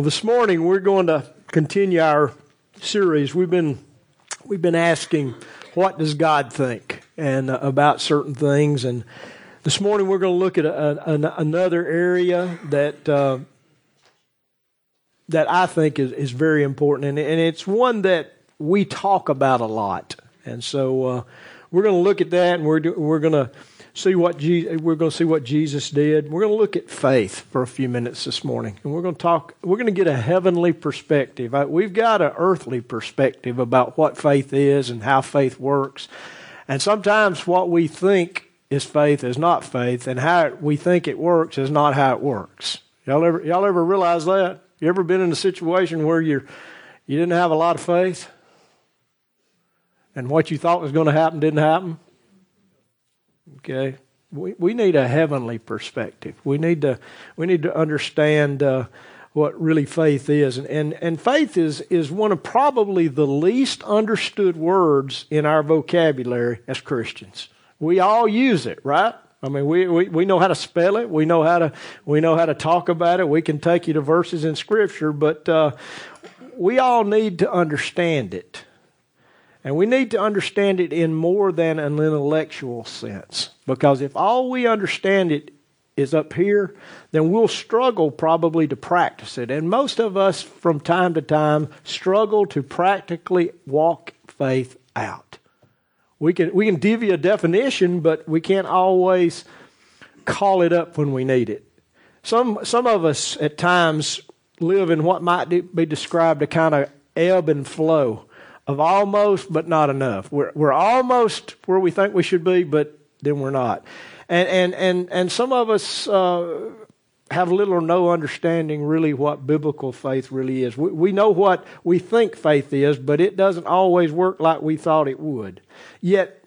Well, this morning we're going to continue our series. We've been we've been asking, what does God think, and uh, about certain things. And this morning we're going to look at a, a, another area that uh, that I think is, is very important, and, and it's one that we talk about a lot. And so uh, we're going to look at that, and we're we're going to see what Je- we're going to see what Jesus did. We're going to look at faith for a few minutes this morning, and we're going to talk. We're going to get a heavenly perspective. We've got an earthly perspective about what faith is and how faith works, and sometimes what we think is faith is not faith, and how we think it works is not how it works. Y'all ever y'all ever realize that? You ever been in a situation where you you didn't have a lot of faith, and what you thought was going to happen didn't happen? Okay, we we need a heavenly perspective. We need to we need to understand uh, what really faith is, and, and and faith is is one of probably the least understood words in our vocabulary as Christians. We all use it, right? I mean, we, we, we know how to spell it. We know how to we know how to talk about it. We can take you to verses in Scripture, but uh, we all need to understand it. And we need to understand it in more than an intellectual sense. Because if all we understand it is up here, then we'll struggle probably to practice it. And most of us, from time to time, struggle to practically walk faith out. We can, we can give you a definition, but we can't always call it up when we need it. Some, some of us at times live in what might be described a kind of ebb and flow of almost but not enough. We're, we're almost where we think we should be, but then we're not. And, and, and, and some of us uh, have little or no understanding really what biblical faith really is. We, we know what we think faith is, but it doesn't always work like we thought it would. Yet,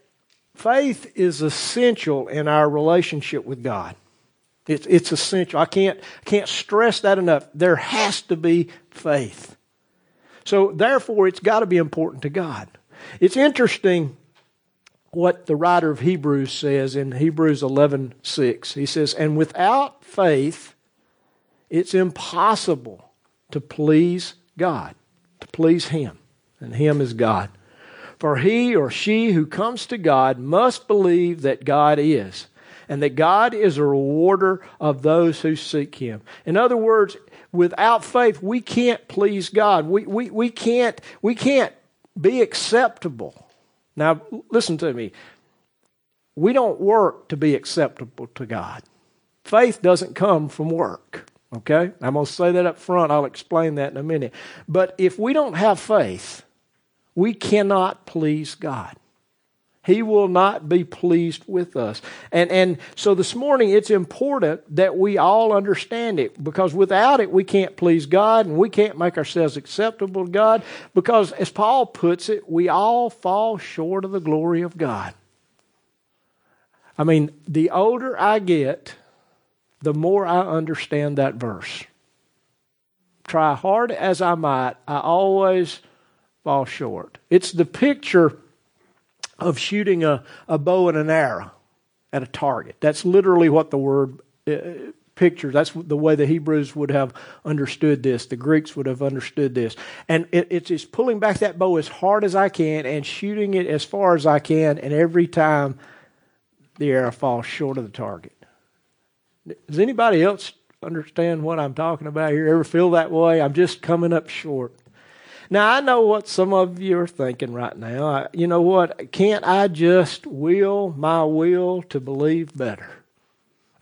faith is essential in our relationship with God. It's, it's essential. I can't, can't stress that enough. There has to be faith. So therefore, it's got to be important to God. It's interesting what the writer of Hebrews says in Hebrews 11:6. He says, "And without faith, it's impossible to please God, to please him, and him is God. For he or she who comes to God must believe that God is, and that God is a rewarder of those who seek him." In other words, without faith, we can't please God. We, we, we, can't, we can't be acceptable. Now, listen to me. We don't work to be acceptable to God. Faith doesn't come from work. Okay? I'm going to say that up front. I'll explain that in a minute. But if we don't have faith, we cannot please God. He will not be pleased with us. And, and so this morning, it's important that we all understand it because without it, we can't please God and we can't make ourselves acceptable to God because, as Paul puts it, we all fall short of the glory of God. I mean, the older I get, the more I understand that verse. Try hard as I might, I always fall short. It's the picture of shooting a, a bow and an arrow at a target. That's literally what the word uh, pictures. That's the way the Hebrews would have understood this. The Greeks would have understood this. And it, it's, it's pulling back that bow as hard as I can and shooting it as far as I can, and every time the arrow falls short of the target. Does anybody else understand what I'm talking about here? Ever feel that way? I'm just coming up short. Now, I know what some of you are thinking right now. I, you know what? Can't I just will my will to believe better?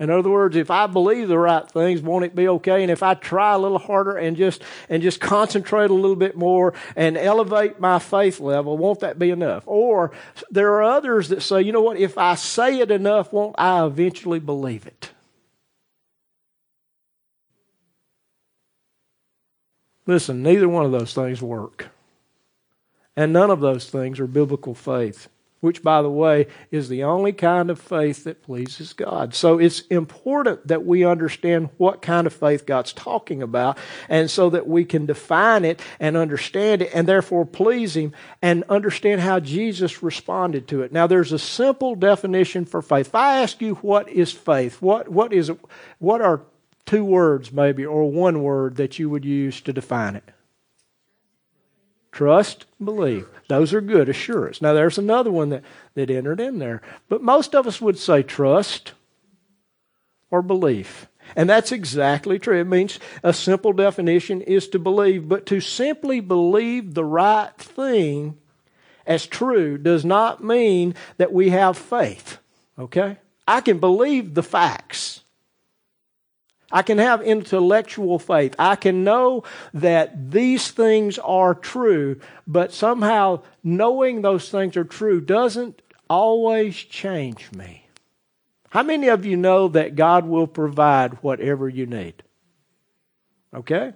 In other words, if I believe the right things, won't it be okay? And if I try a little harder and just and just concentrate a little bit more and elevate my faith level, won't that be enough? Or there are others that say, you know what? If I say it enough, won't I eventually believe it? Listen, neither one of those things work. And none of those things are biblical faith, which, by the way, is the only kind of faith that pleases God. So it's important that we understand what kind of faith God's talking about, and so that we can define it and understand it, and therefore please Him and understand how Jesus responded to it. Now, there's a simple definition for faith. If I ask you what is faith, what, what is what are two words, maybe, or one word that you would use to define it? Trust, believe. Those are good assurance. Now, there's another one that, that entered in there. But most of us would say trust or belief. And that's exactly true. It means a simple definition is to believe, but to simply believe the right thing as true does not mean that we have faith. Okay? I can believe the facts. I can have intellectual faith. I can know that these things are true, but somehow knowing those things are true doesn't always change me. How many of you know that God will provide whatever you need? Okay?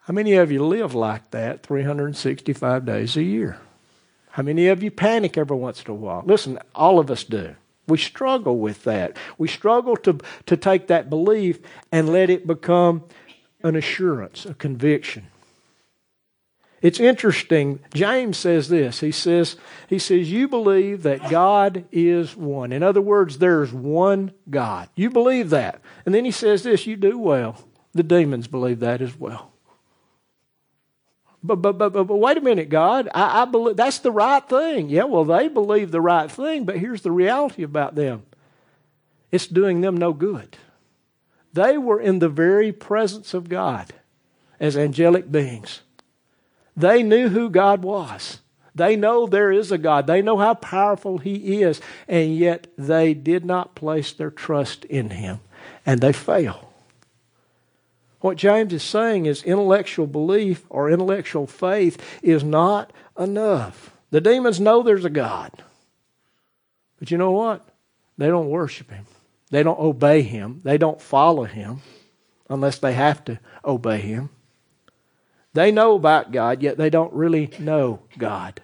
How many of you live like that 365 days a year? How many of you panic every once in a while? Listen, all of us do. We struggle with that. We struggle to, to take that belief and let it become an assurance, a conviction. It's interesting. James says this. He says, he says, You believe that God is one. In other words, there's one God. You believe that. And then he says this, you do well. The demons believe that as well. But, but, but, but, but wait a minute, God. I, I believe that's the right thing. Yeah, well, they believe the right thing, but here's the reality about them it's doing them no good. They were in the very presence of God as angelic beings. They knew who God was. They know there is a God. They know how powerful He is, and yet they did not place their trust in Him, and they fail. What James is saying is intellectual belief or intellectual faith is not enough. The demons know there's a God. But you know what? They don't worship Him, they don't obey Him, they don't follow Him unless they have to obey Him. They know about God, yet they don't really know God.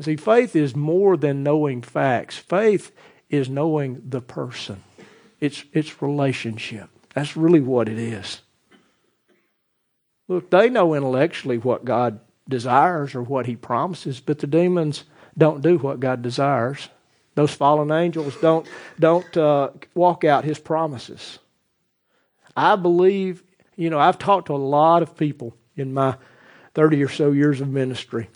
See, faith is more than knowing facts. Faith is knowing the person. It's, it's relationship. That's really what it is. Look, they know intellectually what God desires or what He promises, but the demons don't do what God desires. Those fallen angels don't don't uh, walk out His promises. I believe, you know, I've talked to a lot of people in my thirty or so years of ministry,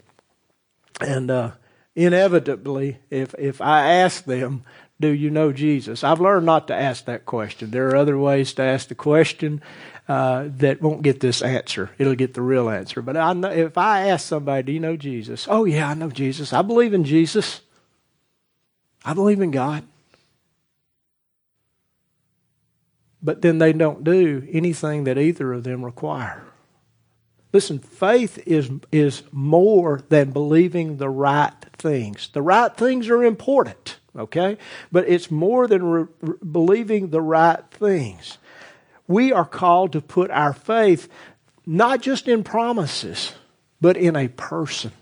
and uh, inevitably, if if I ask them, do you know Jesus? I've learned not to ask that question. There are other ways to ask the question uh, that won't get this answer. It'll get the real answer. But I know, if I ask somebody, Do you know Jesus? Oh, yeah, I know Jesus. I believe in Jesus. I believe in God. But then they don't do anything that either of them require. Listen, faith is, is more than believing the right things. The right things are important okay? But it's more than re- re- believing the right things. We are called to put our faith not just in promises, but in a person.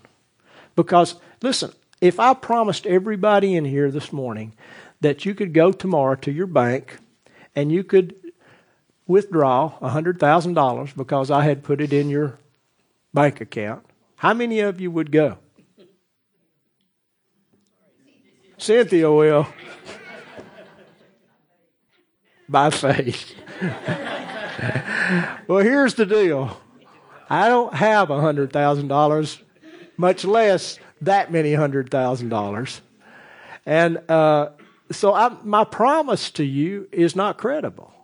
Because, listen, if I promised everybody in here this morning that you could go tomorrow to your bank and you could withdraw $100,000 because I had put it in your bank account, how many of you would go? Cynthia will. By faith. well, here's the deal I don't have a $100,000, much less that many $100,000. And uh, so I, my promise to you is not credible.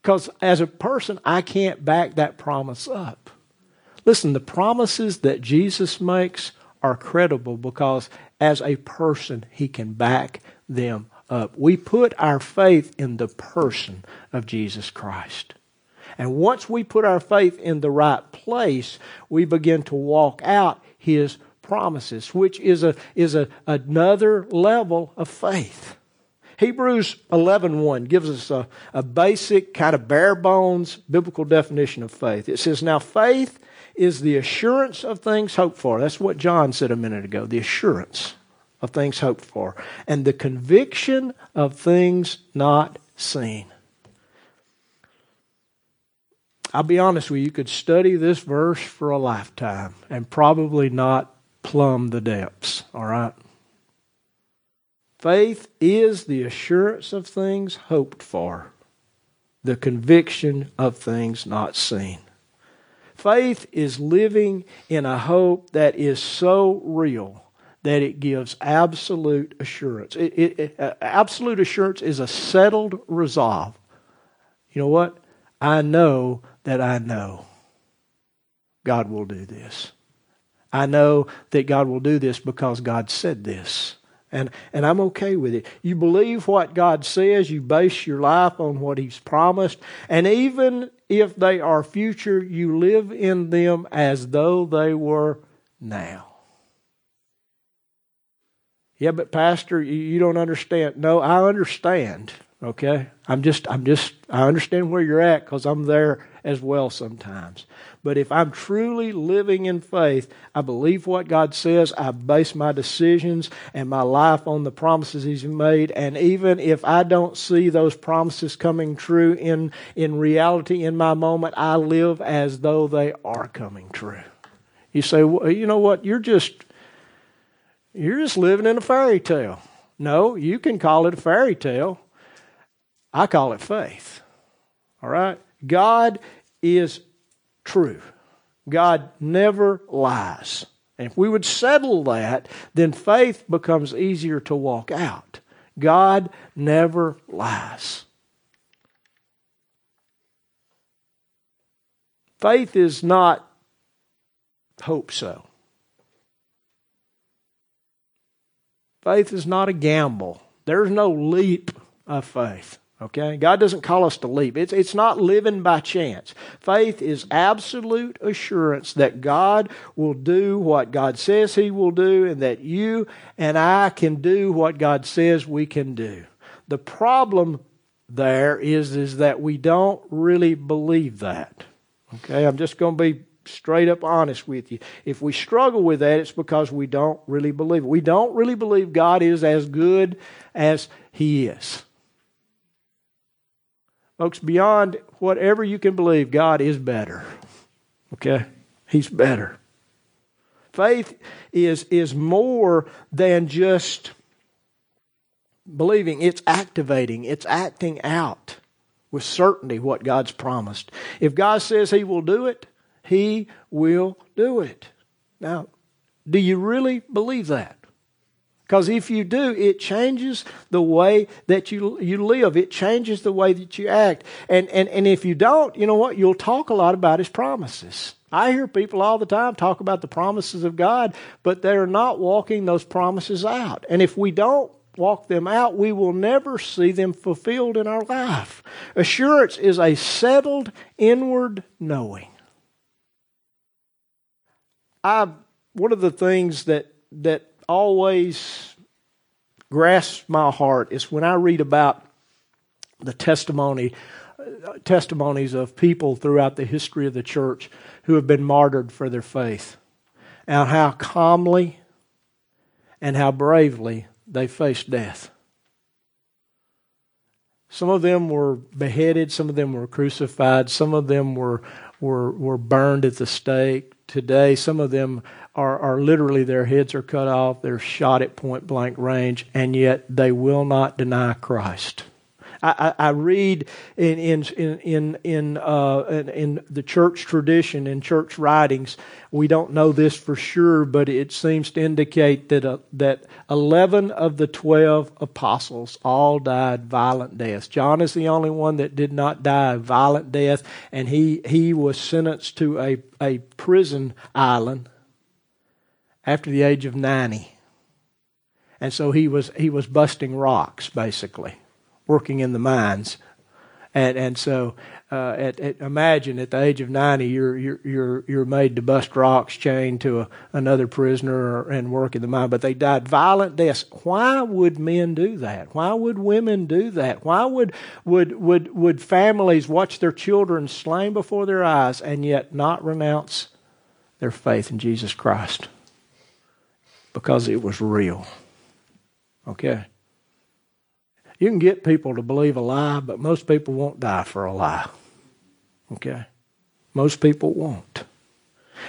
Because as a person, I can't back that promise up. Listen, the promises that Jesus makes are credible because as a person, he can back them up. We put our faith in the person of Jesus Christ. And once we put our faith in the right place, we begin to walk out his promises, which is a is a, another level of faith. Hebrews 11.1 gives us a, a basic, kind of bare bones biblical definition of faith. It says, Now faith is the assurance of things hoped for. That's what John said a minute ago the assurance of things hoped for, and the conviction of things not seen. I'll be honest with you, you could study this verse for a lifetime and probably not plumb the depths, all right? Faith is the assurance of things hoped for, the conviction of things not seen. Faith is living in a hope that is so real that it gives absolute assurance. It, it, it, uh, absolute assurance is a settled resolve. You know what? I know that I know God will do this. I know that God will do this because God said this. And, and I'm okay with it. You believe what God says, you base your life on what He's promised, and even if they are future, you live in them as though they were now. Yeah, but Pastor, you don't understand. No, I understand. Okay? I'm just, I'm just, I understand where you're at because I'm there as well sometimes. But if I'm truly living in faith, I believe what God says, I base my decisions and my life on the promises He's made. And even if I don't see those promises coming true in, in reality in my moment, I live as though they are coming true. You say, well, you know what? You're just, you're just living in a fairy tale. No, you can call it a fairy tale. I call it faith. All right? God is true. God never lies. And if we would settle that, then faith becomes easier to walk out. God never lies. Faith is not hope so. Faith is not a gamble. There's no leap of faith. Okay? God doesn't call us to leap. It's, it's not living by chance. Faith is absolute assurance that God will do what God says He will do and that you and I can do what God says we can do. The problem there is, is that we don't really believe that. Okay? I'm just going to be straight up honest with you. If we struggle with that, it's because we don't really believe it. We don't really believe God is as good as He is. Folks, beyond whatever you can believe, God is better. Okay? He's better. Faith is, is more than just believing, it's activating, it's acting out with certainty what God's promised. If God says He will do it, He will do it. Now, do you really believe that? Because if you do, it changes the way that you, you live. It changes the way that you act. And, and, and if you don't, you know what? You'll talk a lot about His promises. I hear people all the time talk about the promises of God, but they're not walking those promises out. And if we don't walk them out, we will never see them fulfilled in our life. Assurance is a settled inward knowing. I one of the things that that always grasps my heart is when I read about the testimony testimonies of people throughout the history of the church who have been martyred for their faith and how calmly and how bravely they faced death. Some of them were beheaded, some of them were crucified, some of them were, were, were burned at the stake. Today, some of them are, are literally their heads are cut off, they're shot at point blank range, and yet they will not deny Christ. I, I, read in in in in, uh, in, in the church tradition in church writings. We don't know this for sure, but it seems to indicate that uh, that eleven of the twelve apostles all died violent deaths. John is the only one that did not die a violent death, and he he was sentenced to a a prison island after the age of 90. And so he was, he was busting rocks, basically, working in the mines. And, and so uh, at, at, imagine at the age of 90, you're, you're, you're, you're made to bust rocks, chained to a, another prisoner, and work in the mine. But they died violent deaths. Why would men do that? Why would women do that? Why would, would, would, would families watch their children slain before their eyes and yet not renounce their faith in Jesus Christ? Because it was real. Okay? You can get people to believe a lie, but most people won't die for a lie. Okay? Most people won't.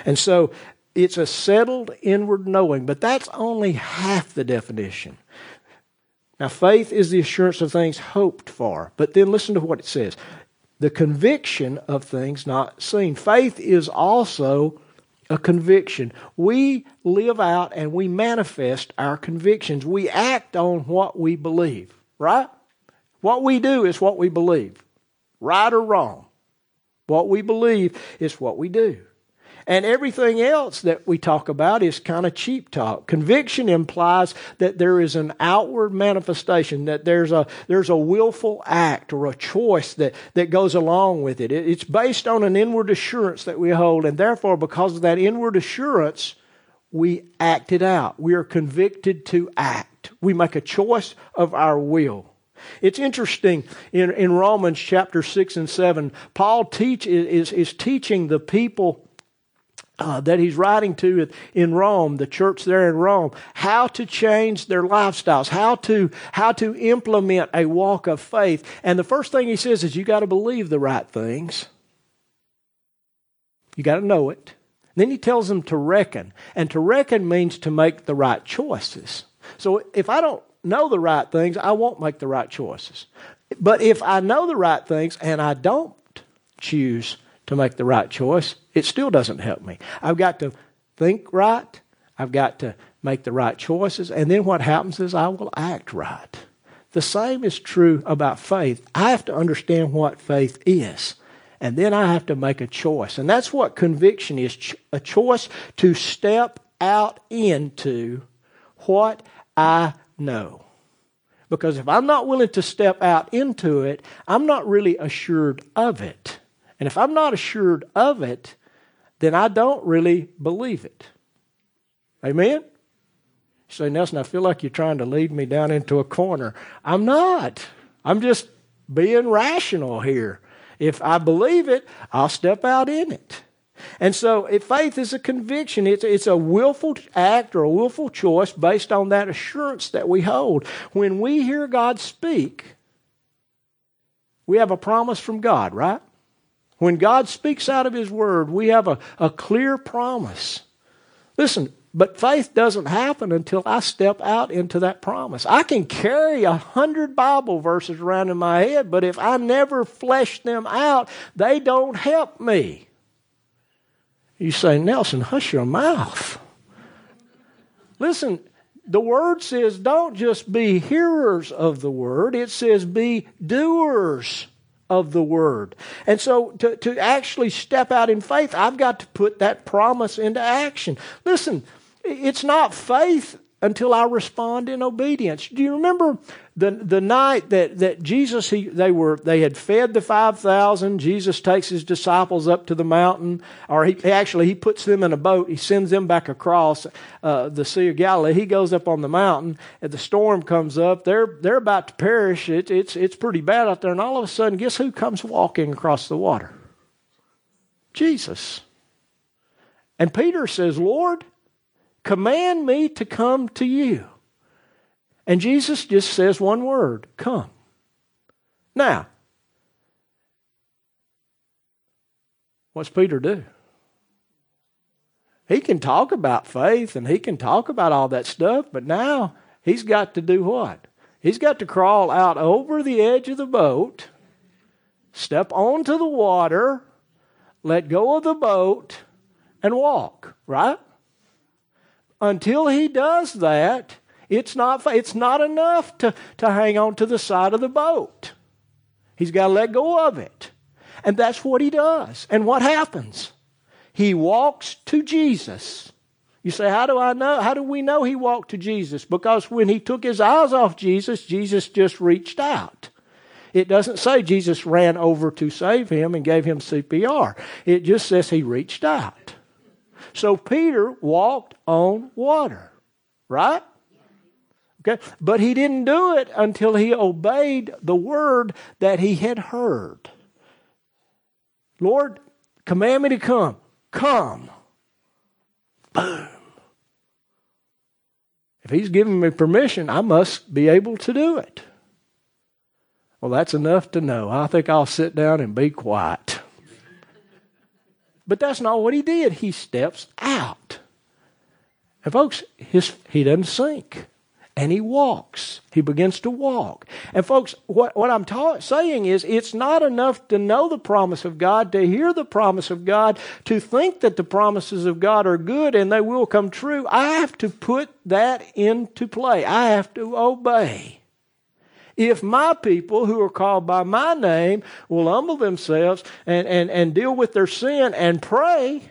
And so it's a settled inward knowing, but that's only half the definition. Now, faith is the assurance of things hoped for. But then listen to what it says the conviction of things not seen. Faith is also a conviction. We live out and we manifest our convictions. We act on what we believe, right? What we do is what we believe, right or wrong. What we believe is what we do. And everything else that we talk about is kind of cheap talk. Conviction implies that there is an outward manifestation, that there's a, there's a willful act or a choice that, that goes along with it. It's based on an inward assurance that we hold, and therefore, because of that inward assurance, we act it out. We are convicted to act. We make a choice of our will. It's interesting in, in Romans chapter 6 and 7, Paul teach, is, is teaching the people uh, that he's writing to in Rome, the church there in Rome, how to change their lifestyles, how to how to implement a walk of faith. And the first thing he says is you got to believe the right things. You got to know it. Then he tells them to reckon, and to reckon means to make the right choices. So if I don't know the right things, I won't make the right choices. But if I know the right things and I don't choose to make the right choice, it still doesn't help me. I've got to think right, I've got to make the right choices, and then what happens is I will act right. The same is true about faith. I have to understand what faith is. And then I have to make a choice. And that's what conviction is a choice to step out into what I know. Because if I'm not willing to step out into it, I'm not really assured of it. And if I'm not assured of it, then I don't really believe it. Amen? You say, Nelson, I feel like you're trying to lead me down into a corner. I'm not. I'm just being rational here. If I believe it, I'll step out in it. And so if faith is a conviction. It's, it's a willful act or a willful choice based on that assurance that we hold. When we hear God speak, we have a promise from God, right? When God speaks out of His Word, we have a, a clear promise. Listen, but faith doesn't happen until I step out into that promise. I can carry a hundred Bible verses around in my head, but if I never flesh them out, they don't help me. You say, Nelson, hush your mouth. Listen, the word says don't just be hearers of the word, it says be doers of the word. And so to, to actually step out in faith, I've got to put that promise into action. Listen, it's not faith until I respond in obedience. Do you remember the, the night that, that Jesus, he, they, were, they had fed the 5,000? Jesus takes his disciples up to the mountain, or he actually he puts them in a boat. He sends them back across uh, the Sea of Galilee. He goes up on the mountain, and the storm comes up. They're, they're about to perish. It, it's, it's pretty bad out there. And all of a sudden, guess who comes walking across the water? Jesus. And Peter says, Lord, Command me to come to you. And Jesus just says one word come. Now, what's Peter do? He can talk about faith and he can talk about all that stuff, but now he's got to do what? He's got to crawl out over the edge of the boat, step onto the water, let go of the boat, and walk, right? Until he does that, it's not, it's not enough to, to hang on to the side of the boat. He's got to let go of it. And that's what he does. And what happens? He walks to Jesus. You say, how do I know? How do we know he walked to Jesus? Because when he took his eyes off Jesus, Jesus just reached out. It doesn't say Jesus ran over to save him and gave him CPR. It just says he reached out. So Peter walked on water, right? Okay, but he didn't do it until he obeyed the word that he had heard. Lord, command me to come. Come. Boom. If he's giving me permission, I must be able to do it. Well, that's enough to know. I think I'll sit down and be quiet. But that's not what he did. He steps out. And folks, his, he doesn't sink. and he walks. He begins to walk. And folks, what, what I'm ta- saying is it's not enough to know the promise of God, to hear the promise of God, to think that the promises of God are good and they will come true. I have to put that into play. I have to obey. If my people who are called by my name will humble themselves and, and, and deal with their sin and pray,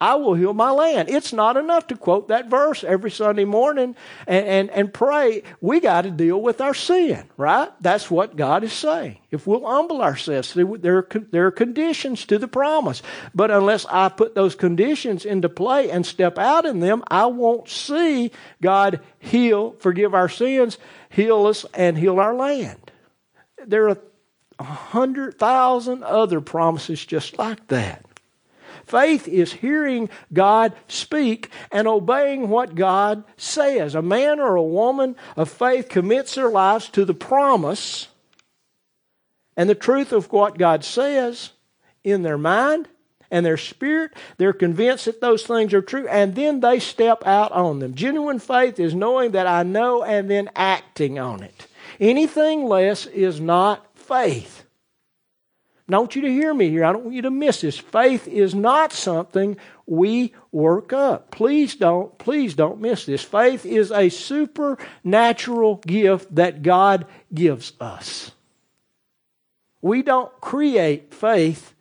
I will heal my land. It's not enough to quote that verse every Sunday morning and, and, and pray. We got to deal with our sin, right? That's what God is saying. If we'll humble ourselves, there are, there are conditions to the promise. But unless I put those conditions into play and step out in them, I won't see God heal, forgive our sins, heal us, and heal our land. There are a hundred thousand other promises just like that. Faith is hearing God speak and obeying what God says. A man or a woman of faith commits their lives to the promise and the truth of what God says in their mind and their spirit. They're convinced that those things are true, and then they step out on them. Genuine faith is knowing that I know and then acting on it. Anything less is not faith. I want you to hear me here. I don't want you to miss this. Faith is not something we work up. Please don't, please don't miss this. Faith is a supernatural gift that God gives us. We don't create faith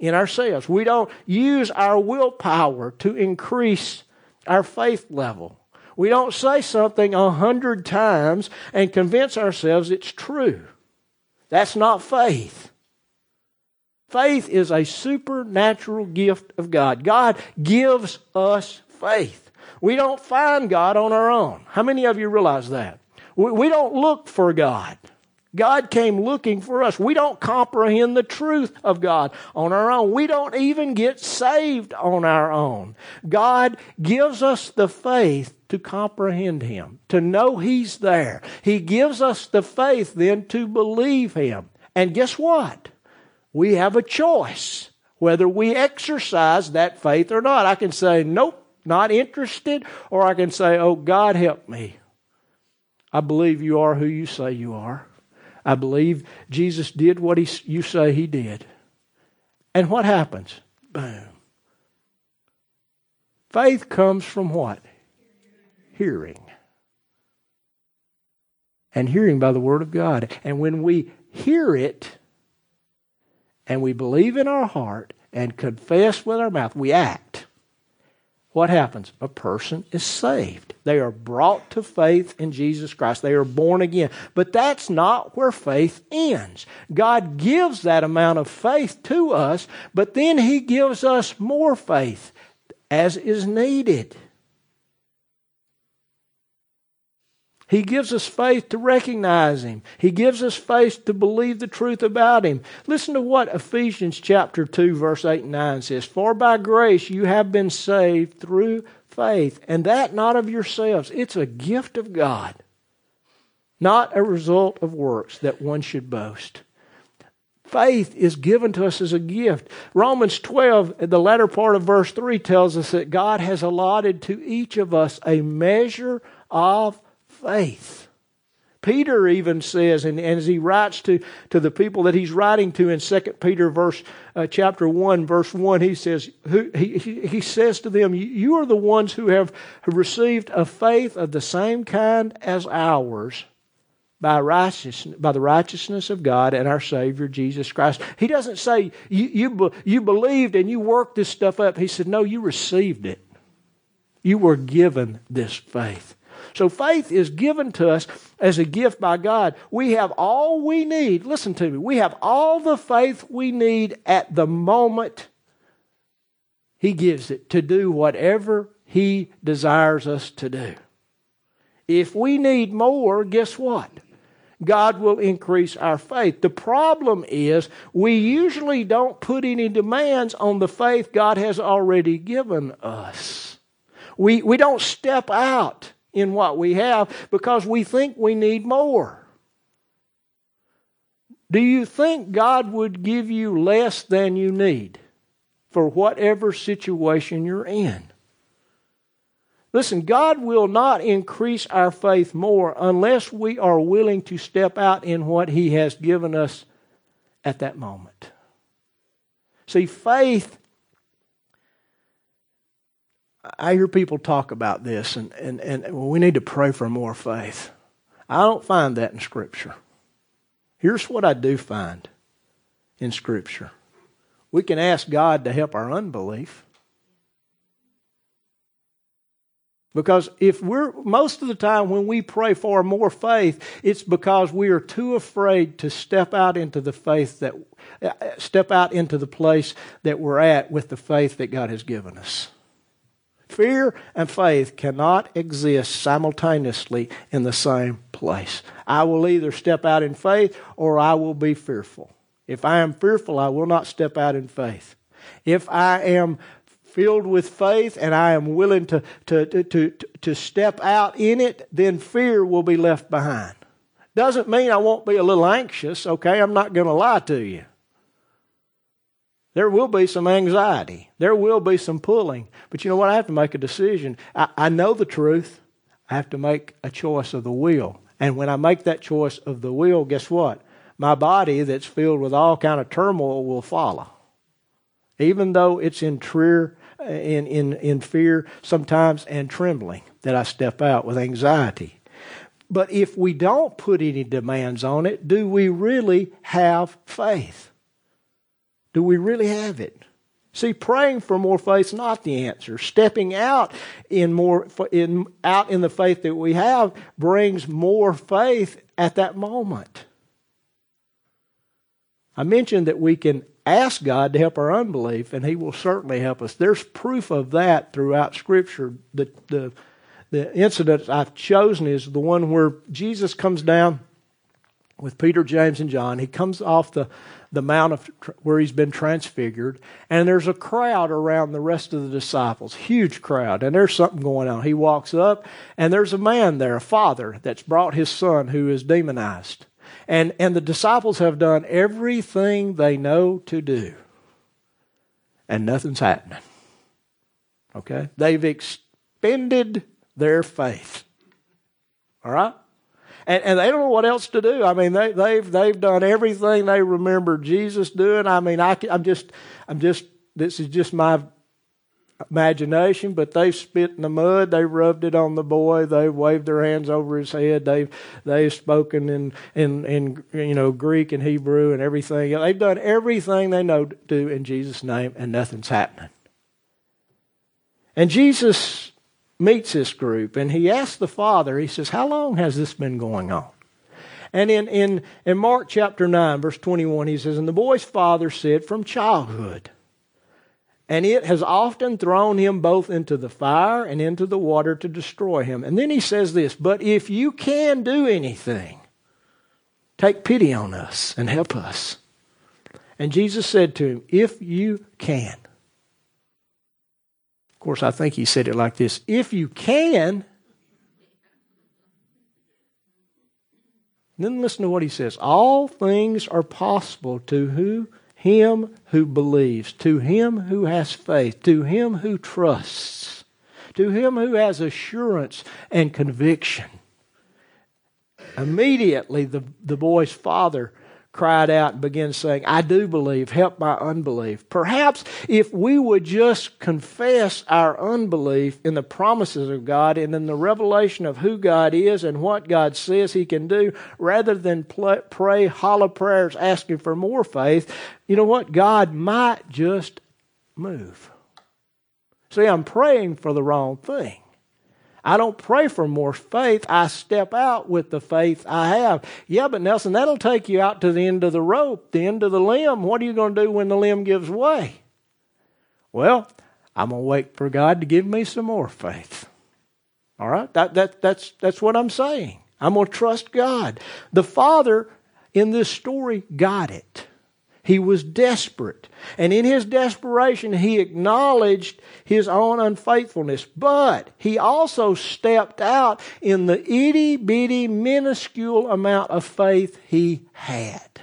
in ourselves. We don't use our willpower to increase our faith level. We don't say something a hundred times and convince ourselves it's true. That's not faith. Faith is a supernatural gift of God. God gives us faith. We don't find God on our own. How many of you realize that? We don't look for God. God came looking for us. We don't comprehend the truth of God on our own. We don't even get saved on our own. God gives us the faith to comprehend Him, to know He's there. He gives us the faith then to believe Him. And guess what? We have a choice whether we exercise that faith or not. I can say, nope, not interested, or I can say, oh, God, help me. I believe you are who you say you are. I believe Jesus did what he, you say he did. And what happens? Boom. Faith comes from what? Hearing. And hearing by the Word of God. And when we hear it, and we believe in our heart and confess with our mouth, we act, what happens? A person is saved. They are brought to faith in Jesus Christ. They are born again. But that's not where faith ends. God gives that amount of faith to us, but then He gives us more faith as is needed. He gives us faith to recognize Him. He gives us faith to believe the truth about Him. Listen to what Ephesians chapter 2, verse 8 and 9 says For by grace you have been saved through faith, and that not of yourselves. It's a gift of God, not a result of works that one should boast. Faith is given to us as a gift. Romans 12, the latter part of verse 3 tells us that God has allotted to each of us a measure of faith. Peter even says, and, and, as he writes to, to the people that he's writing to in 2 Peter verse, uh, chapter 1, verse 1, he says, who, he, he, says to them, You are the ones who have received a faith of the same kind as ours by, righteousness, by the righteousness of God and our Savior Jesus Christ. He doesn't say, you, you, you believed and you worked this stuff up. He said, No, you received it. You were given this faith. So faith is given to us as a gift by God. We have all we need. Listen to me. We have all the faith we need at the moment He gives it to do whatever He desires us to do. If we need more, guess what? God will increase our faith. The problem is we usually don't put any demands on the faith God has already given us. We, we don't step out in what we have because we think we need more. Do you think God would give you less than you need for whatever situation you're in? Listen, God will not increase our faith more unless we are willing to step out in what He has given us at that moment. See, faith, I hear people talk about this, and, and, and we need to pray for more faith. I don't find that in Scripture. Here's what I do find in Scripture we can ask God to help our unbelief. Because if we're, most of the time when we pray for more faith, it's because we are too afraid to step out into the faith that, uh, step out into the place that we're at with the faith that God has given us. Fear and faith cannot exist simultaneously in the same place. I will either step out in faith or I will be fearful. If I am fearful, I will not step out in faith. If I am filled with faith and I am willing to, to, to, to, to step out in it, then fear will be left behind. Doesn't mean I won't be a little anxious, okay? I'm not going to lie to you. There will be some anxiety. There will be some pulling. But you know what? I have to make a decision. I, I know the truth. I have to make a choice of the will. And when I make that choice of the will, guess what? My body that's filled with all kind of turmoil will follow. Even though it's in in, in, in fear sometimes and trembling that I step out with anxiety. But if we don't put any demands on it, do we really have faith? Do we really have it? See, praying for more faith is not the answer. Stepping out in more in out in the faith that we have brings more faith at that moment. I mentioned that we can ask God to help our unbelief, and He will certainly help us. There's proof of that throughout Scripture. The, the, the incident I've chosen is the one where Jesus comes down with Peter, James, and John. He comes off the, the mount of where he's been transfigured, and there's a crowd around the rest of the disciples, huge crowd, and there's something going on. He walks up, and there's a man there, a father, that's brought his son who is demonized. And, and the disciples have done everything they know to do, and nothing's happening. Okay? They've expended their faith. All right? And, and they don't know what else to do. I mean, they, they've, they've done everything they remember Jesus doing. I mean, I, I'm just, I'm just, this is just my imagination, but they've spit in the mud, they rubbed it on the boy, they've waved their hands over his head, they've they've spoken in in in you know Greek and Hebrew and everything. They've done everything they know to do in Jesus' name, and nothing's happening. And Jesus meets this group and he asks the father, he says, How long has this been going on? And in, in, in Mark chapter 9, verse 21, he says, And the boy's father said, From childhood and it has often thrown him both into the fire and into the water to destroy him. And then he says this But if you can do anything, take pity on us and help us. And Jesus said to him, If you can. Course, I think he said it like this If you can. Then listen to what he says. All things are possible to who him who believes, to him who has faith, to him who trusts, to him who has assurance and conviction. Immediately, the, the boy's father cried out and began saying, I do believe, help my unbelief. Perhaps if we would just confess our unbelief in the promises of God and in the revelation of who God is and what God says He can do, rather than pray hollow prayers asking for more faith, you know what? God might just move. See, I'm praying for the wrong thing. I don't pray for more faith. I step out with the faith I have. Yeah, but Nelson, that'll take you out to the end of the rope, the end of the limb. What are you going to do when the limb gives way? Well, I'm going to wait for God to give me some more faith. All right? That, that, that's, that's what I'm saying. I'm going to trust God. The Father in this story got it. He was desperate. And in his desperation, he acknowledged his own unfaithfulness. But he also stepped out in the itty bitty, minuscule amount of faith he had.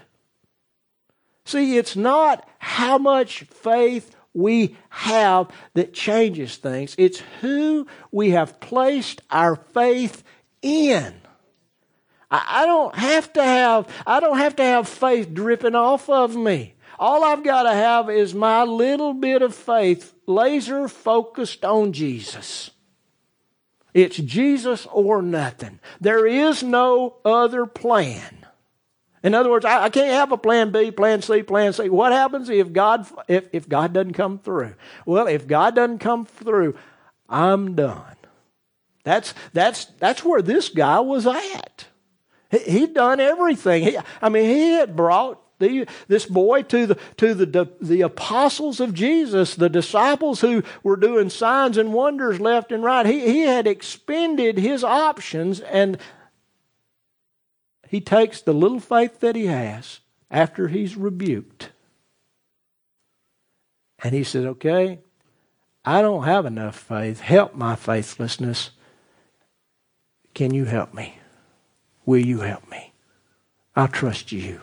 See, it's not how much faith we have that changes things. It's who we have placed our faith in. I don't have to have, I don't have to have faith dripping off of me. All I've got to have is my little bit of faith laser focused on Jesus. It's Jesus or nothing. There is no other plan. In other words, I, I, can't have a plan B, plan C, plan C. What happens if God if, if God doesn't come through? Well, if God doesn't come through, I'm done. That's that's that's where this guy was at. He, he'd done everything. He, I mean, he had brought the, this boy to the to the the apostles of Jesus, the disciples who were doing signs and wonders left and right. He he had expended his options and he takes the little faith that he has after he's rebuked. And he said, Okay, I don't have enough faith. Help my faithlessness. Can you help me? Will you help me? I'll trust you.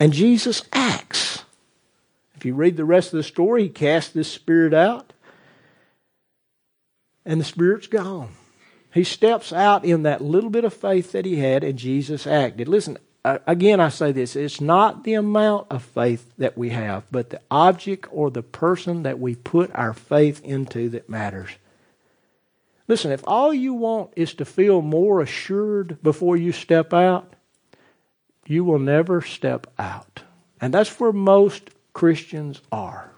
And Jesus acts. If you read the rest of the story, he casts this spirit out, and the spirit's gone. He steps out in that little bit of faith that he had, and Jesus acted. Listen, again, I say this it's not the amount of faith that we have, but the object or the person that we put our faith into that matters. Listen, if all you want is to feel more assured before you step out, you will never step out. And that's where most Christians are.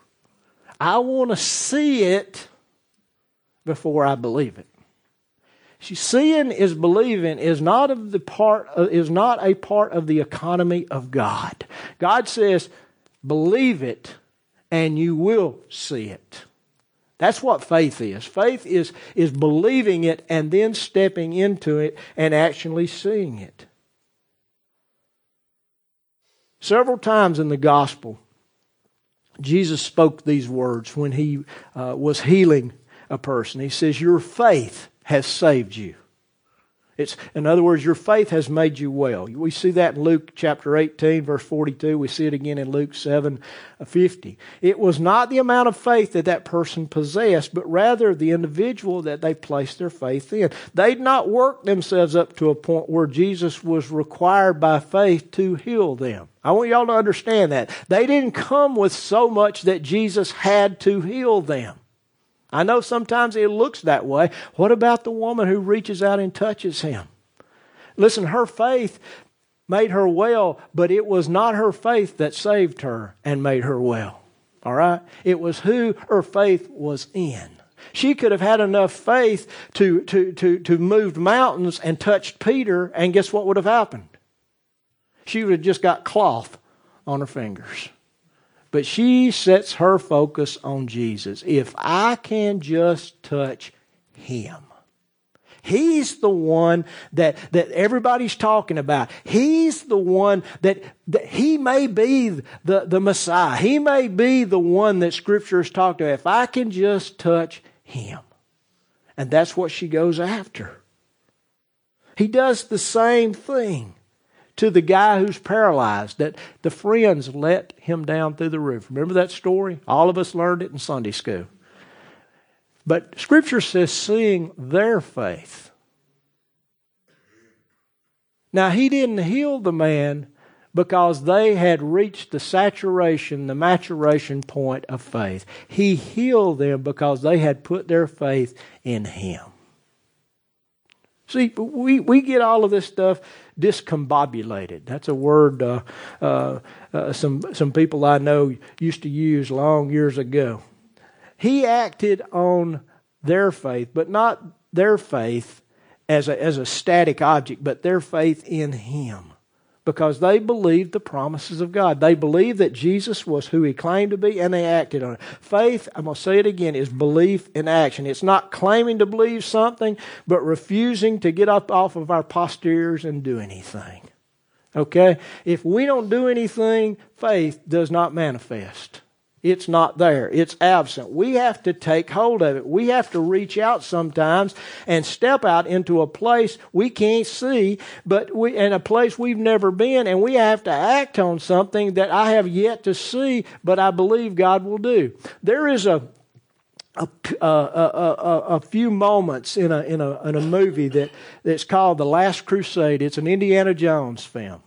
I want to see it before I believe it. See, seeing is believing is not of the part of, is not a part of the economy of God. God says, believe it and you will see it. That's what faith is. Faith is, is believing it and then stepping into it and actually seeing it. Several times in the gospel, Jesus spoke these words when he uh, was healing a person. He says, Your faith has saved you. It's, in other words, your faith has made you well. We see that in Luke chapter 18, verse 42. We see it again in Luke 7 uh, 50. It was not the amount of faith that that person possessed, but rather the individual that they placed their faith in. They'd not worked themselves up to a point where Jesus was required by faith to heal them. I want y'all to understand that. They didn't come with so much that Jesus had to heal them. I know sometimes it looks that way. What about the woman who reaches out and touches him? Listen, her faith made her well, but it was not her faith that saved her and made her well. All right? It was who her faith was in. She could have had enough faith to, to, to, to move mountains and touched Peter, and guess what would have happened? She would have just got cloth on her fingers. But she sets her focus on Jesus. If I can just touch him. He's the one that, that everybody's talking about. He's the one that, that he may be the, the Messiah. He may be the one that Scripture has talked about. If I can just touch him. And that's what she goes after. He does the same thing to the guy who's paralyzed that the friends let him down through the roof. Remember that story? All of us learned it in Sunday school. But Scripture says, seeing their faith. Now, he didn't heal the man because they had reached the saturation, the maturation point of faith. He healed them because they had put their faith in him. See, we, we get all of this stuff discombobulated. That's a word uh, uh, uh, some, some people I know used to use long years ago. He acted on their faith, but not their faith as a, as a static object, but their faith in Him because they believed the promises of God. They believed that Jesus was who he claimed to be and they acted on it. Faith, I'm going to say it again, is belief in action. It's not claiming to believe something, but refusing to get up off of our posteriors and do anything. Okay? If we don't do anything, faith does not manifest. It's not there. It's absent. We have to take hold of it. We have to reach out sometimes and step out into a place we can't see, but we, in a place we've never been, and we have to act on something that I have yet to see, but I believe God will do. There is a a, a, a, a, few moments in a, in, a, in a movie that, that's called The Last Crusade. It's an Indiana Jones film.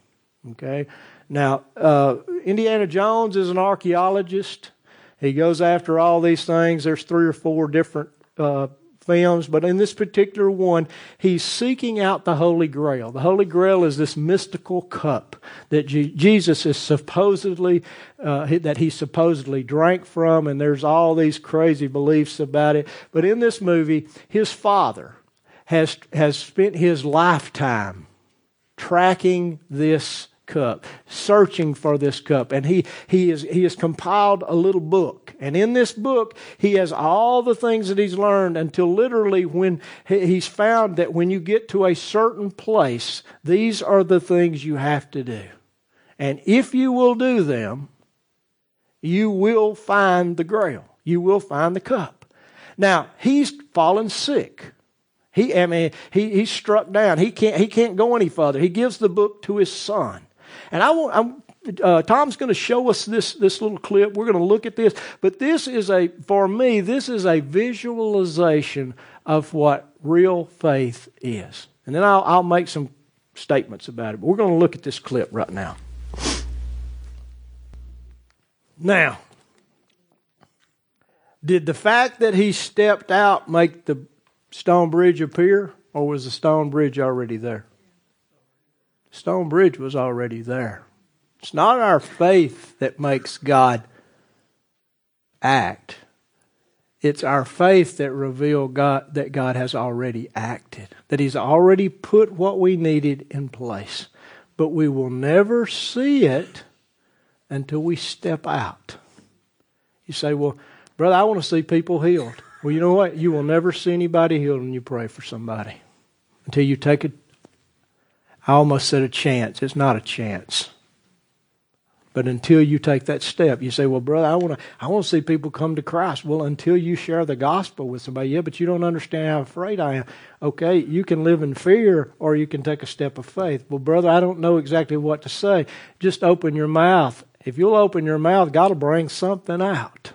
Okay? Now, uh, Indiana Jones is an archaeologist. He goes after all these things. There's three or four different uh, films, but in this particular one, he's seeking out the Holy Grail. The Holy Grail is this mystical cup that Jesus is supposedly uh, that he supposedly drank from, and there's all these crazy beliefs about it. But in this movie, his father has has spent his lifetime tracking this cup, searching for this cup. And he, he, is, he has compiled a little book. And in this book, he has all the things that he's learned until literally when he's found that when you get to a certain place, these are the things you have to do. And if you will do them, you will find the grail. You will find the cup. Now, he's fallen sick. He, I mean, he, he's struck down. He can't, he can't go any further. He gives the book to his son. And I want, I'm, uh, Tom's going to show us this, this little clip. We're going to look at this. But this is a, for me, this is a visualization of what real faith is. And then I'll, I'll make some statements about it. But we're going to look at this clip right now. Now, did the fact that he stepped out make the stone bridge appear, or was the stone bridge already there? Stone Bridge was already there. It's not our faith that makes God act. It's our faith that reveal God that God has already acted, that He's already put what we needed in place. But we will never see it until we step out. You say, Well, brother, I want to see people healed. Well, you know what? You will never see anybody healed when you pray for somebody until you take it I almost said a chance. It's not a chance. But until you take that step, you say, "Well, brother, I want to I want to see people come to Christ." Well, until you share the gospel with somebody, yeah, but you don't understand how afraid I am. Okay, you can live in fear or you can take a step of faith. Well, brother, I don't know exactly what to say. Just open your mouth. If you'll open your mouth, God will bring something out.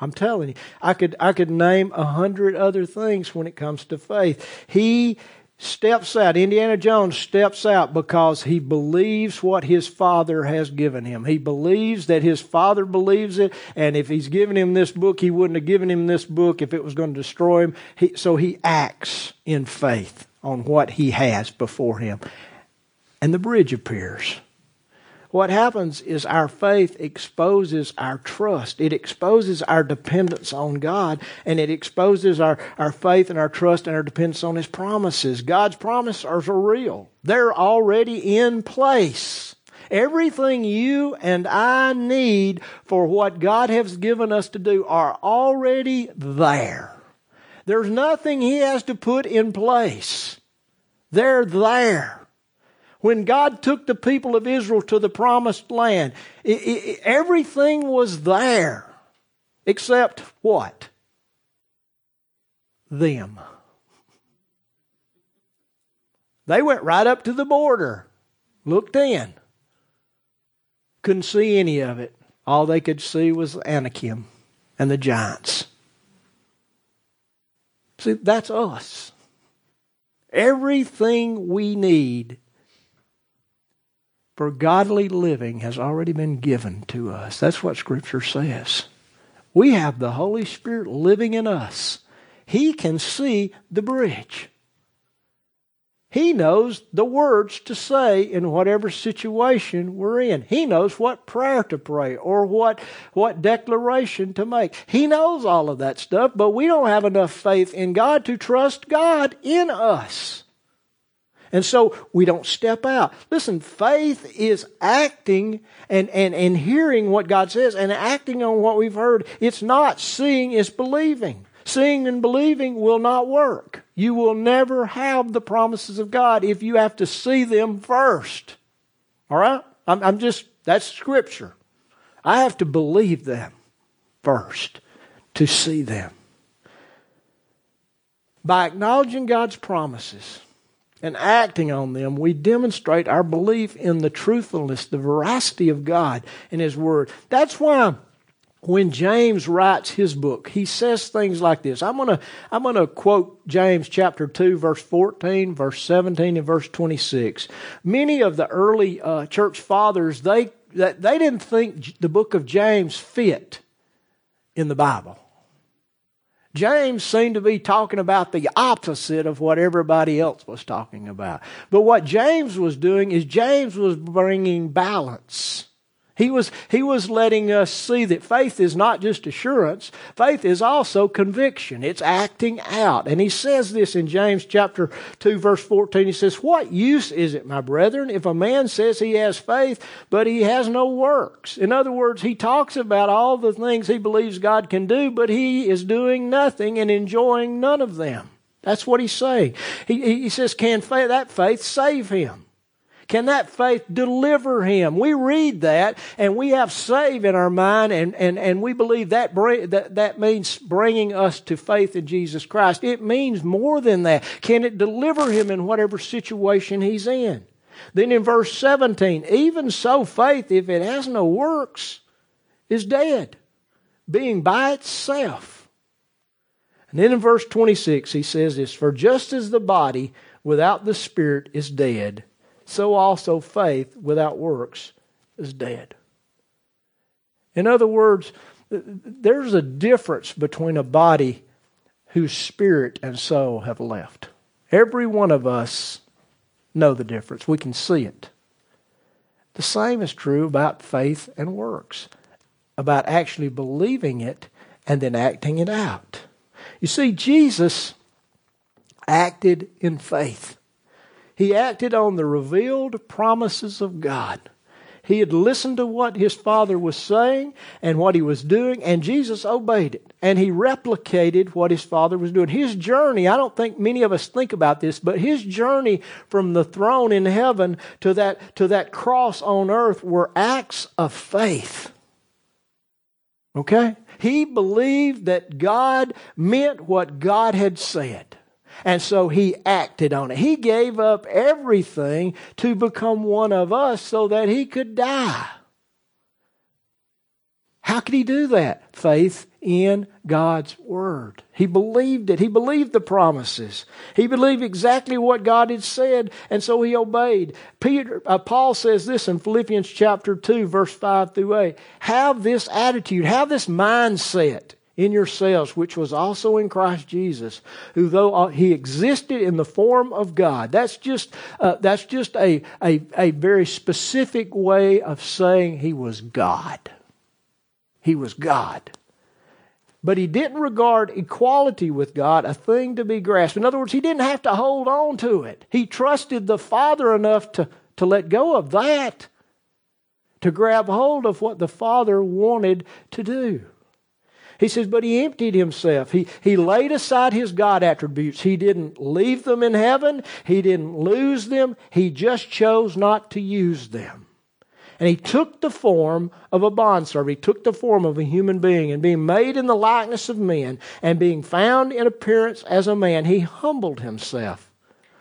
I'm telling you, I could I could name a hundred other things when it comes to faith. He steps out. Indiana Jones steps out because he believes what his father has given him. He believes that his father believes it, and if he's given him this book, he wouldn't have given him this book if it was going to destroy him. He, so he acts in faith on what he has before him. And the bridge appears. What happens is our faith exposes our trust. It exposes our dependence on God, and it exposes our, our faith and our trust and our dependence on His promises. God's promises are real, they're already in place. Everything you and I need for what God has given us to do are already there. There's nothing He has to put in place. They're there. When God took the people of Israel to the promised land, it, it, everything was there except what? Them. They went right up to the border, looked in, couldn't see any of it. All they could see was Anakim and the giants. See, that's us. Everything we need for godly living has already been given to us. That's what Scripture says. We have the Holy Spirit living in us. He can see the bridge. He knows the words to say in whatever situation we're in. He knows what prayer to pray or what, what declaration to make. He knows all of that stuff, but we don't have enough faith in God to trust God in us. And so we don't step out. Listen, faith is acting and, and, and hearing what God says and acting on what we've heard. It's not seeing, it's believing. Seeing and believing will not work. You will never have the promises of God if you have to see them first. All right? I'm, I'm just, that's scripture. I have to believe them. first to see them. By acknowledging God's promises and acting on them, we demonstrate our belief in the truthfulness, the veracity of God and His Word. That's why when James writes his book, he says things like this. I'm going to I'm going to quote James chapter 2 verse 14, verse 17 and verse 26. Many of the early uh, church fathers they they didn't think the book of James fit in the Bible. James seemed to be talking about the opposite of what everybody else was talking about. But what James was doing is James was bringing balance he was, he was letting us see that faith is not just assurance, faith is also conviction. It's acting out. And he says this in James chapter 2 verse 14. He says, What use is it, my brethren, if a man says he has faith, but he has no works? In other words, he talks about all the things he believes God can do, but he is doing nothing and enjoying none of them. That's what he's saying. He, he says, Can that faith save him? Can that faith deliver him? We read that and we have save in our mind and, and, and we believe that, bring, that that means bringing us to faith in Jesus Christ. It means more than that. Can it deliver him in whatever situation he's in? Then in verse 17, even so faith, if it has no works, is dead, being by itself. And then in verse 26, he says this For just as the body without the spirit is dead, so also faith without works is dead. In other words, there's a difference between a body whose spirit and soul have left. Every one of us know the difference. We can see it. The same is true about faith and works, about actually believing it and then acting it out. You see, Jesus acted in faith. He acted on the revealed promises of God. He had listened to what his father was saying and what he was doing, and Jesus obeyed it. And he replicated what his father was doing. His journey, I don't think many of us think about this, but his journey from the throne in heaven to that, to that cross on earth were acts of faith. Okay? He believed that God meant what God had said. And so he acted on it. He gave up everything to become one of us so that he could die. How could he do that? Faith in God's Word. He believed it. He believed the promises. He believed exactly what God had said, and so he obeyed. Peter, uh, Paul says this in Philippians chapter 2, verse 5 through 8. Have this attitude, have this mindset in yourselves, which was also in Christ Jesus, who though uh, he existed in the form of God, that's just, uh, that's just a, a, a very specific way of saying he was God. He was God. But he didn't regard equality with God a thing to be grasped. In other words, he didn't have to hold on to it. He trusted the Father enough to, to let go of that, to grab hold of what the Father wanted to do. He says, but he emptied himself. He, he laid aside his God attributes. He didn't leave them in heaven. He didn't lose them. He just chose not to use them. And he took the form of a bondservant. He took the form of a human being. And being made in the likeness of men, and being found in appearance as a man, he humbled himself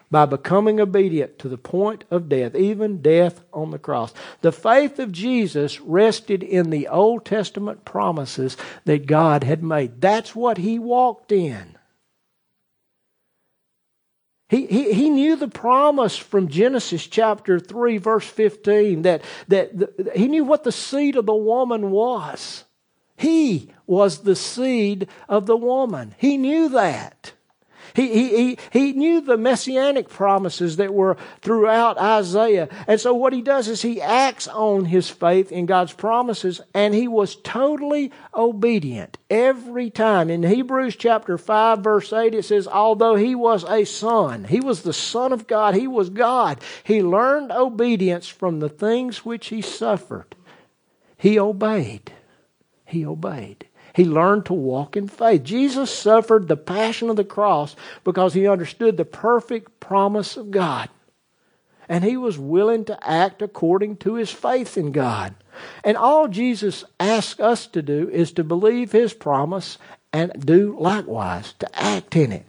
by becoming obedient to the point of death, even death on the cross. The faith of Jesus rested in the Old Testament promises that God had made. That's what he walked in. He, he, he knew the promise from Genesis chapter 3, verse 15, that, that the, he knew what the seed of the woman was. He was the seed of the woman. He knew that. He, he, he, he knew the messianic promises that were throughout Isaiah. And so what he does is he acts on his faith in God's promises and he was totally obedient every time. In Hebrews chapter 5 verse 8 it says, although he was a son, he was the son of God, he was God. He learned obedience from the things which he suffered. He obeyed. He obeyed. He learned to walk in faith. Jesus suffered the passion of the cross because he understood the perfect promise of God. And he was willing to act according to his faith in God. And all Jesus asks us to do is to believe his promise and do likewise, to act in it.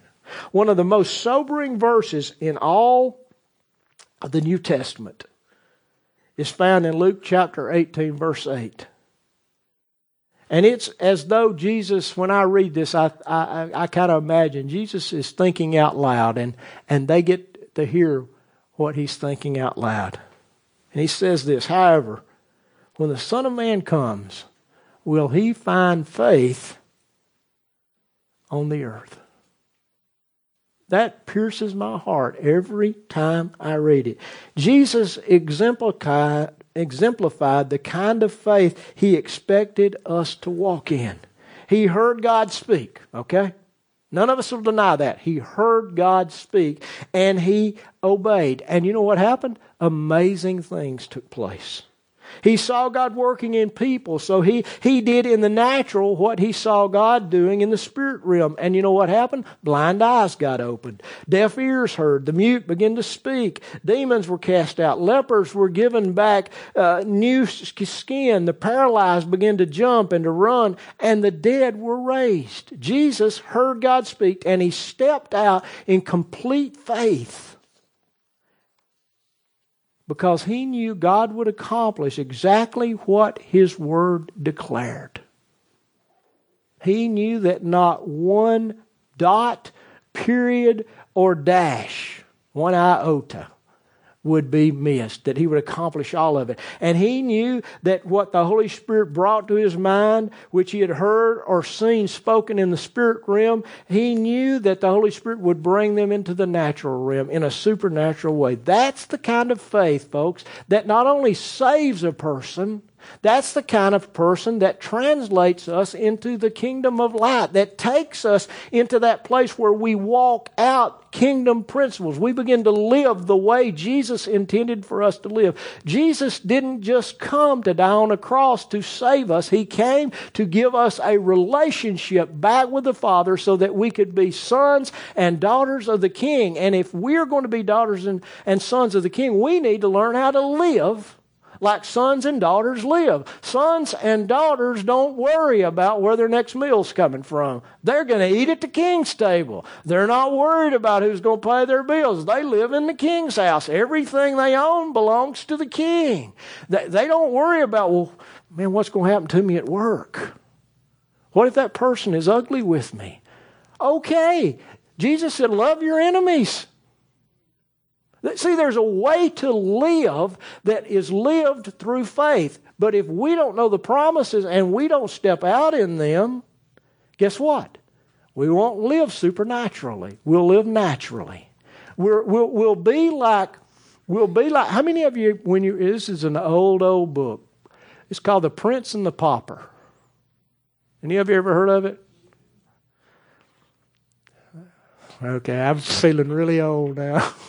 One of the most sobering verses in all of the New Testament is found in Luke chapter 18, verse 8. And it's as though Jesus, when I read this, I, I, I kind of imagine Jesus is thinking out loud, and, and they get to hear what he's thinking out loud. And he says this However, when the Son of Man comes, will he find faith on the earth? That pierces my heart every time I read it. Jesus exemplified, exemplified the kind of faith he expected us to walk in. He heard God speak, okay? None of us will deny that. He heard God speak and he obeyed. And you know what happened? Amazing things took place. He saw God working in people, so he, he did in the natural what he saw God doing in the spirit realm. And you know what happened? Blind eyes got opened, deaf ears heard, the mute began to speak, demons were cast out, lepers were given back uh, new skin, the paralyzed began to jump and to run, and the dead were raised. Jesus heard God speak, and he stepped out in complete faith because he knew God would accomplish exactly what his word declared. He knew that not one dot, period, or dash, one iota, would be missed, that he would accomplish all of it. And he knew that what the Holy Spirit brought to his mind, which he had heard or seen spoken in the spirit realm, he knew that the Holy Spirit would bring them into the natural realm in a supernatural way. That's the kind of faith, folks, that not only saves a person, that's the kind of person that translates us into the kingdom of light, that takes us into that place where we walk out kingdom principles. We begin to live the way Jesus intended for us to live. Jesus didn't just come to die on a cross to save us, He came to give us a relationship back with the Father so that we could be sons and daughters of the King. And if we're going to be daughters and, and sons of the King, we need to learn how to live like sons and daughters live. Sons and daughters don't worry about where their next meal's coming from. They're going to eat at the king's table. They're not worried about who's going to pay their bills. They live in the king's house. Everything they own belongs to the king. They, they don't worry about, well, man, what's going to happen to me at work? What if that person is ugly with me? Okay. Jesus said, love your enemies. See, there's a way to live that is lived through faith. But if we don't know the promises and we don't step out in them, guess what? We won't live supernaturally. We'll live naturally. we will we'll be like, we'll be like, how many of you, when you, this is an old, old book. It's called The Prince and the Pauper. Any of you ever heard of it? Okay, I'm feeling really old now.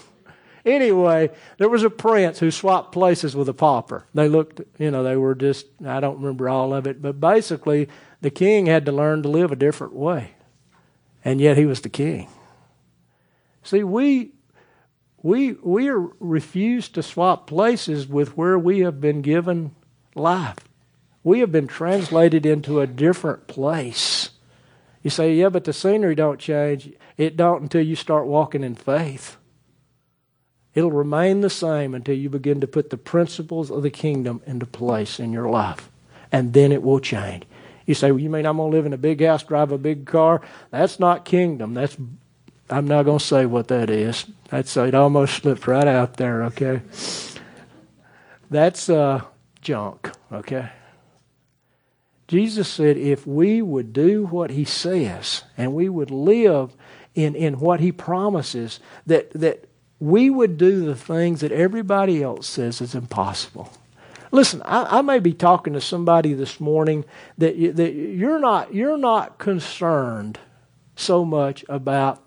Anyway, there was a prince who swapped places with a pauper. They looked, you know, they were just, I don't remember all of it, but basically the king had to learn to live a different way. And yet he was the king. See, we, we, we refuse to swap places with where we have been given life. We have been translated into a different place. You say, yeah, but the scenery don't change. It don't until you start walking in faith. It'll remain the same until you begin to put the principles of the kingdom into place in your life. And then it will change. You say, well, you mean I'm going to live in a big house, drive a big car? That's not kingdom. That's I'm not going to say what that is. That's it almost slipped right out there, okay? That's uh, junk, okay? Jesus said if we would do what he says and we would live in, in what he promises, that, that we would do the things that everybody else says is impossible. Listen, I, I may be talking to somebody this morning that, you, that you're not you're not concerned so much about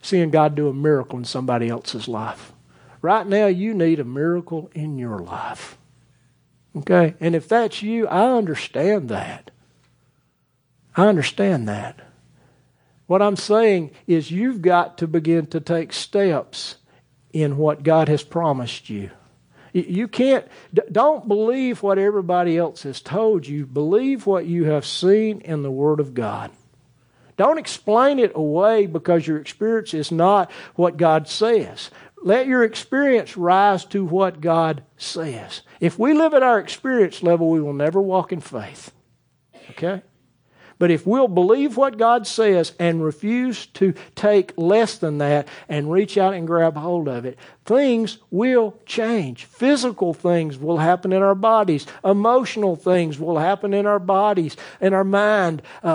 seeing God do a miracle in somebody else's life. Right now, you need a miracle in your life. Okay? And if that's you, I understand that. I understand that. What I'm saying is, you've got to begin to take steps in what God has promised you. You can't, don't believe what everybody else has told you. Believe what you have seen in the Word of God. Don't explain it away because your experience is not what God says. Let your experience rise to what God says. If we live at our experience level, we will never walk in faith. Okay? But if we'll believe what God says and refuse to take less than that and reach out and grab hold of it, things will change. Physical things will happen in our bodies. Emotional things will happen in our bodies, in our mind. Uh,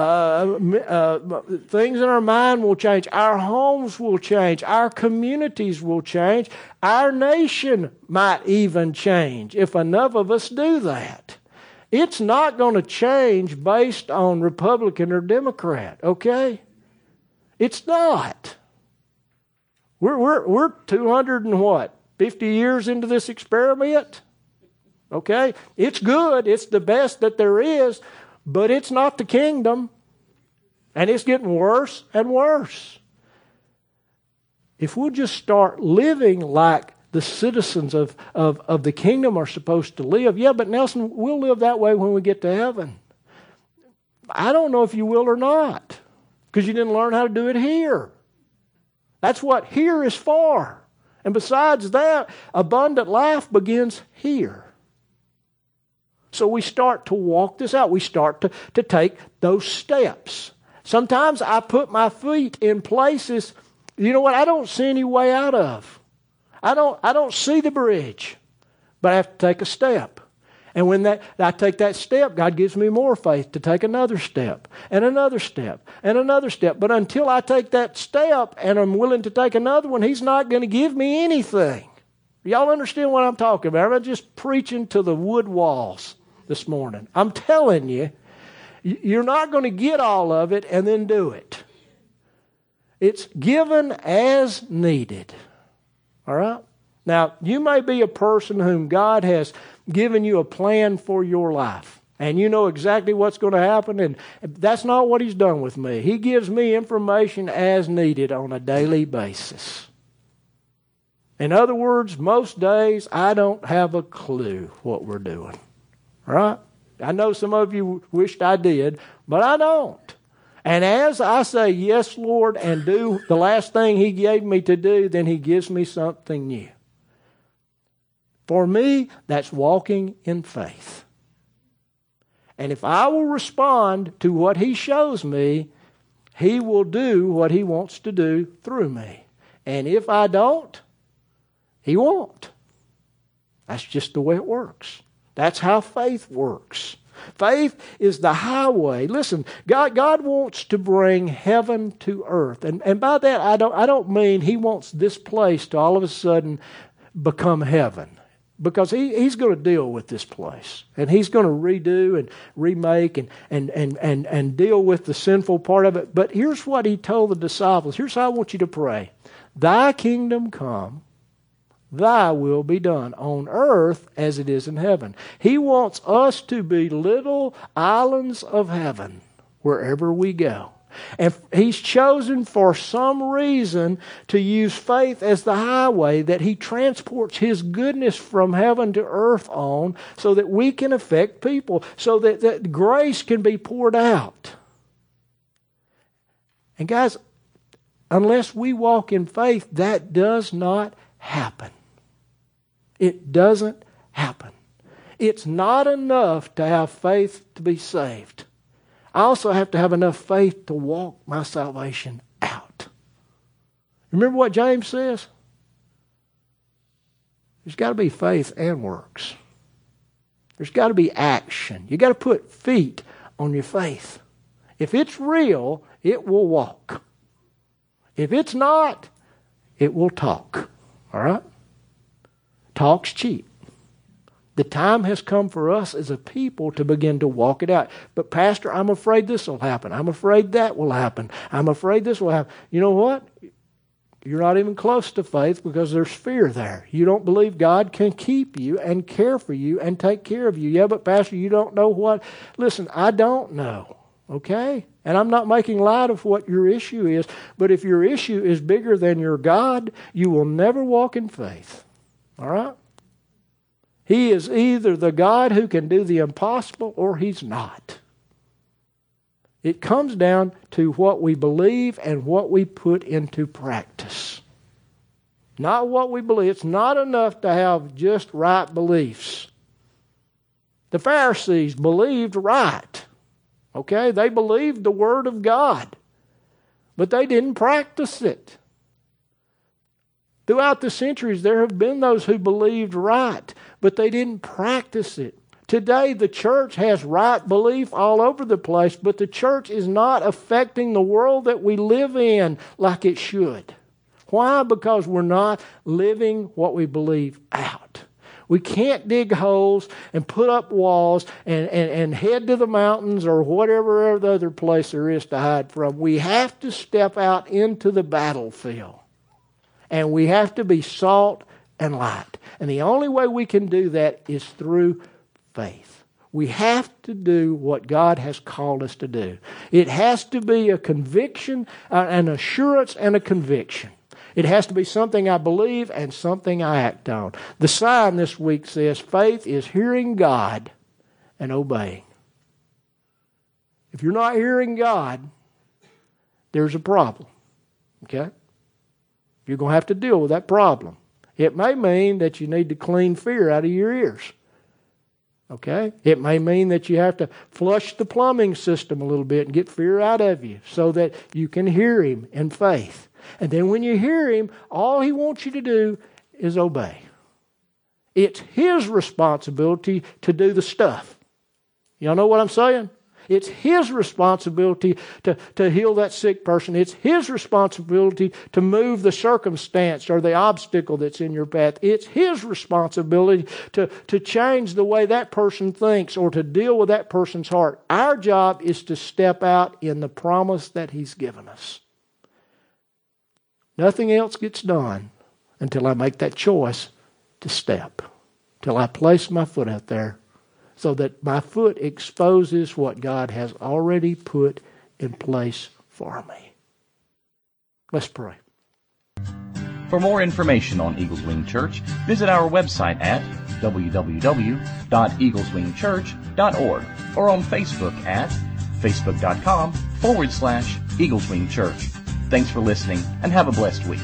uh, things in our mind will change. Our homes will change. Our communities will change. Our nation might even change if enough of us do that. It's not going to change based on Republican or Democrat, okay? It's not. We're, we're, we're 200 and what? 50 years into this experiment? Okay? It's good. It's the best that there is, but it's not the kingdom. And it's getting worse and worse. If we'll just start living like the citizens of, of, of the kingdom are supposed to live. Yeah, but Nelson, we'll live that way when we get to heaven. I don't know if you will or not because you didn't learn how to do it here. That's what here is for. And besides that, abundant life begins here. So we start to walk this out. We start to, to take those steps. Sometimes I put my feet in places, you know what, I don't see any way out of. I don't, I don't see the bridge, but I have to take a step. And when that, I take that step, God gives me more faith to take another step and another step and another step. But until I take that step and I'm willing to take another one, He's not going to give me anything. Y'all understand what I'm talking about? I'm not just preaching to the wood walls this morning. I'm telling you, you're not going to get all of it and then do it. It's given as needed. All right? Now, you may be a person whom God has given you a plan for your life. And you know exactly what's going to happen, and that's not what He's done with me. He gives me information as needed on a daily basis. In other words, most days I don't have a clue what we're doing. Right? I know some of you wished I did, but I don't. And as I say, Yes, Lord, and do the last thing He gave me to do, then He gives me something new. For me, that's walking in faith. And if I will respond to what He shows me, He will do what He wants to do through me. And if I don't, He won't. That's just the way it works. That's how faith works. Faith is the highway. Listen, God, God wants to bring heaven to earth. And, and by that, I don't, I don't mean He wants this place to all of a sudden become heaven. Because he, He's going to deal with this place. And He's going to redo and remake and, and, and, and, and deal with the sinful part of it. But here's what He told the disciples. Here's how I want you to pray Thy kingdom come Thy will be done on earth as it is in heaven. He wants us to be little islands of heaven wherever we go. And He's chosen for some reason to use faith as the highway that He transports His goodness from heaven to earth on so that we can affect people, so that, that grace can be poured out. And guys, unless we walk in faith, that does not happen. It doesn't happen. It's not enough to have faith to be saved. I also have to have enough faith to walk my salvation out. Remember what James says? There's got to be faith and works. There's got to be action. You got to put feet on your faith. If it's real, it will walk. If it's not, it will talk. All right? Talk's cheap. The time has come for us as a people to begin to walk it out. But, Pastor, I'm afraid this will happen. I'm afraid that will happen. I'm afraid this will happen. You know what? You're not even close to faith because there's fear there. You don't believe God can keep you and care for you and take care of you. Yeah, but, Pastor, you don't know what. Listen, I don't know. Okay? And I'm not making light of what your issue is, but if your issue is bigger than your God, you will never walk in faith. All right? He is either the God who can do the impossible or he's not. It comes down to what we believe and what we put into practice. Not what we believe. It's not enough to have just right beliefs. The Pharisees believed right. Okay? They believed the Word of God, but they didn't practice it. Throughout the centuries, there have been those who believed right, but they didn't practice it. Today, the church has right belief all over the place, but the church is not affecting the world that we live in like it should. Why? Because we're not living what we believe out. We can't dig holes and put up walls and, and, and head to the mountains or whatever other place there is to hide from. We have to step out into the battlefield. And we have to be salt and light. And the only way we can do that is through faith. We have to do what God has called us to do. It has to be a conviction, uh, an assurance, and a conviction. It has to be something I believe and something I act on. The sign this week says faith is hearing God and obeying. If you're not hearing God, there's a problem. Okay? You're going to have to deal with that problem. It may mean that you need to clean fear out of your ears. Okay? It may mean that you have to flush the plumbing system a little bit and get fear out of you so that you can hear Him in faith. And then when you hear Him, all He wants you to do is obey. It's His responsibility to do the stuff. Y'all know what I'm saying? It's His responsibility to, to heal that sick person. It's His responsibility to move the circumstance or the obstacle that's in your path. It's His responsibility to, to change the way that person thinks or to deal with that person's heart. Our job is to step out in the promise that He's given us. Nothing else gets done until I make that choice to step, till I place my foot out there so that my foot exposes what God has already put in place for me. Let's pray. For more information on Eagles Wing Church, visit our website at www.eagleswingchurch.org or on Facebook at facebook.com forward slash Eagles Wing Church. Thanks for listening and have a blessed week.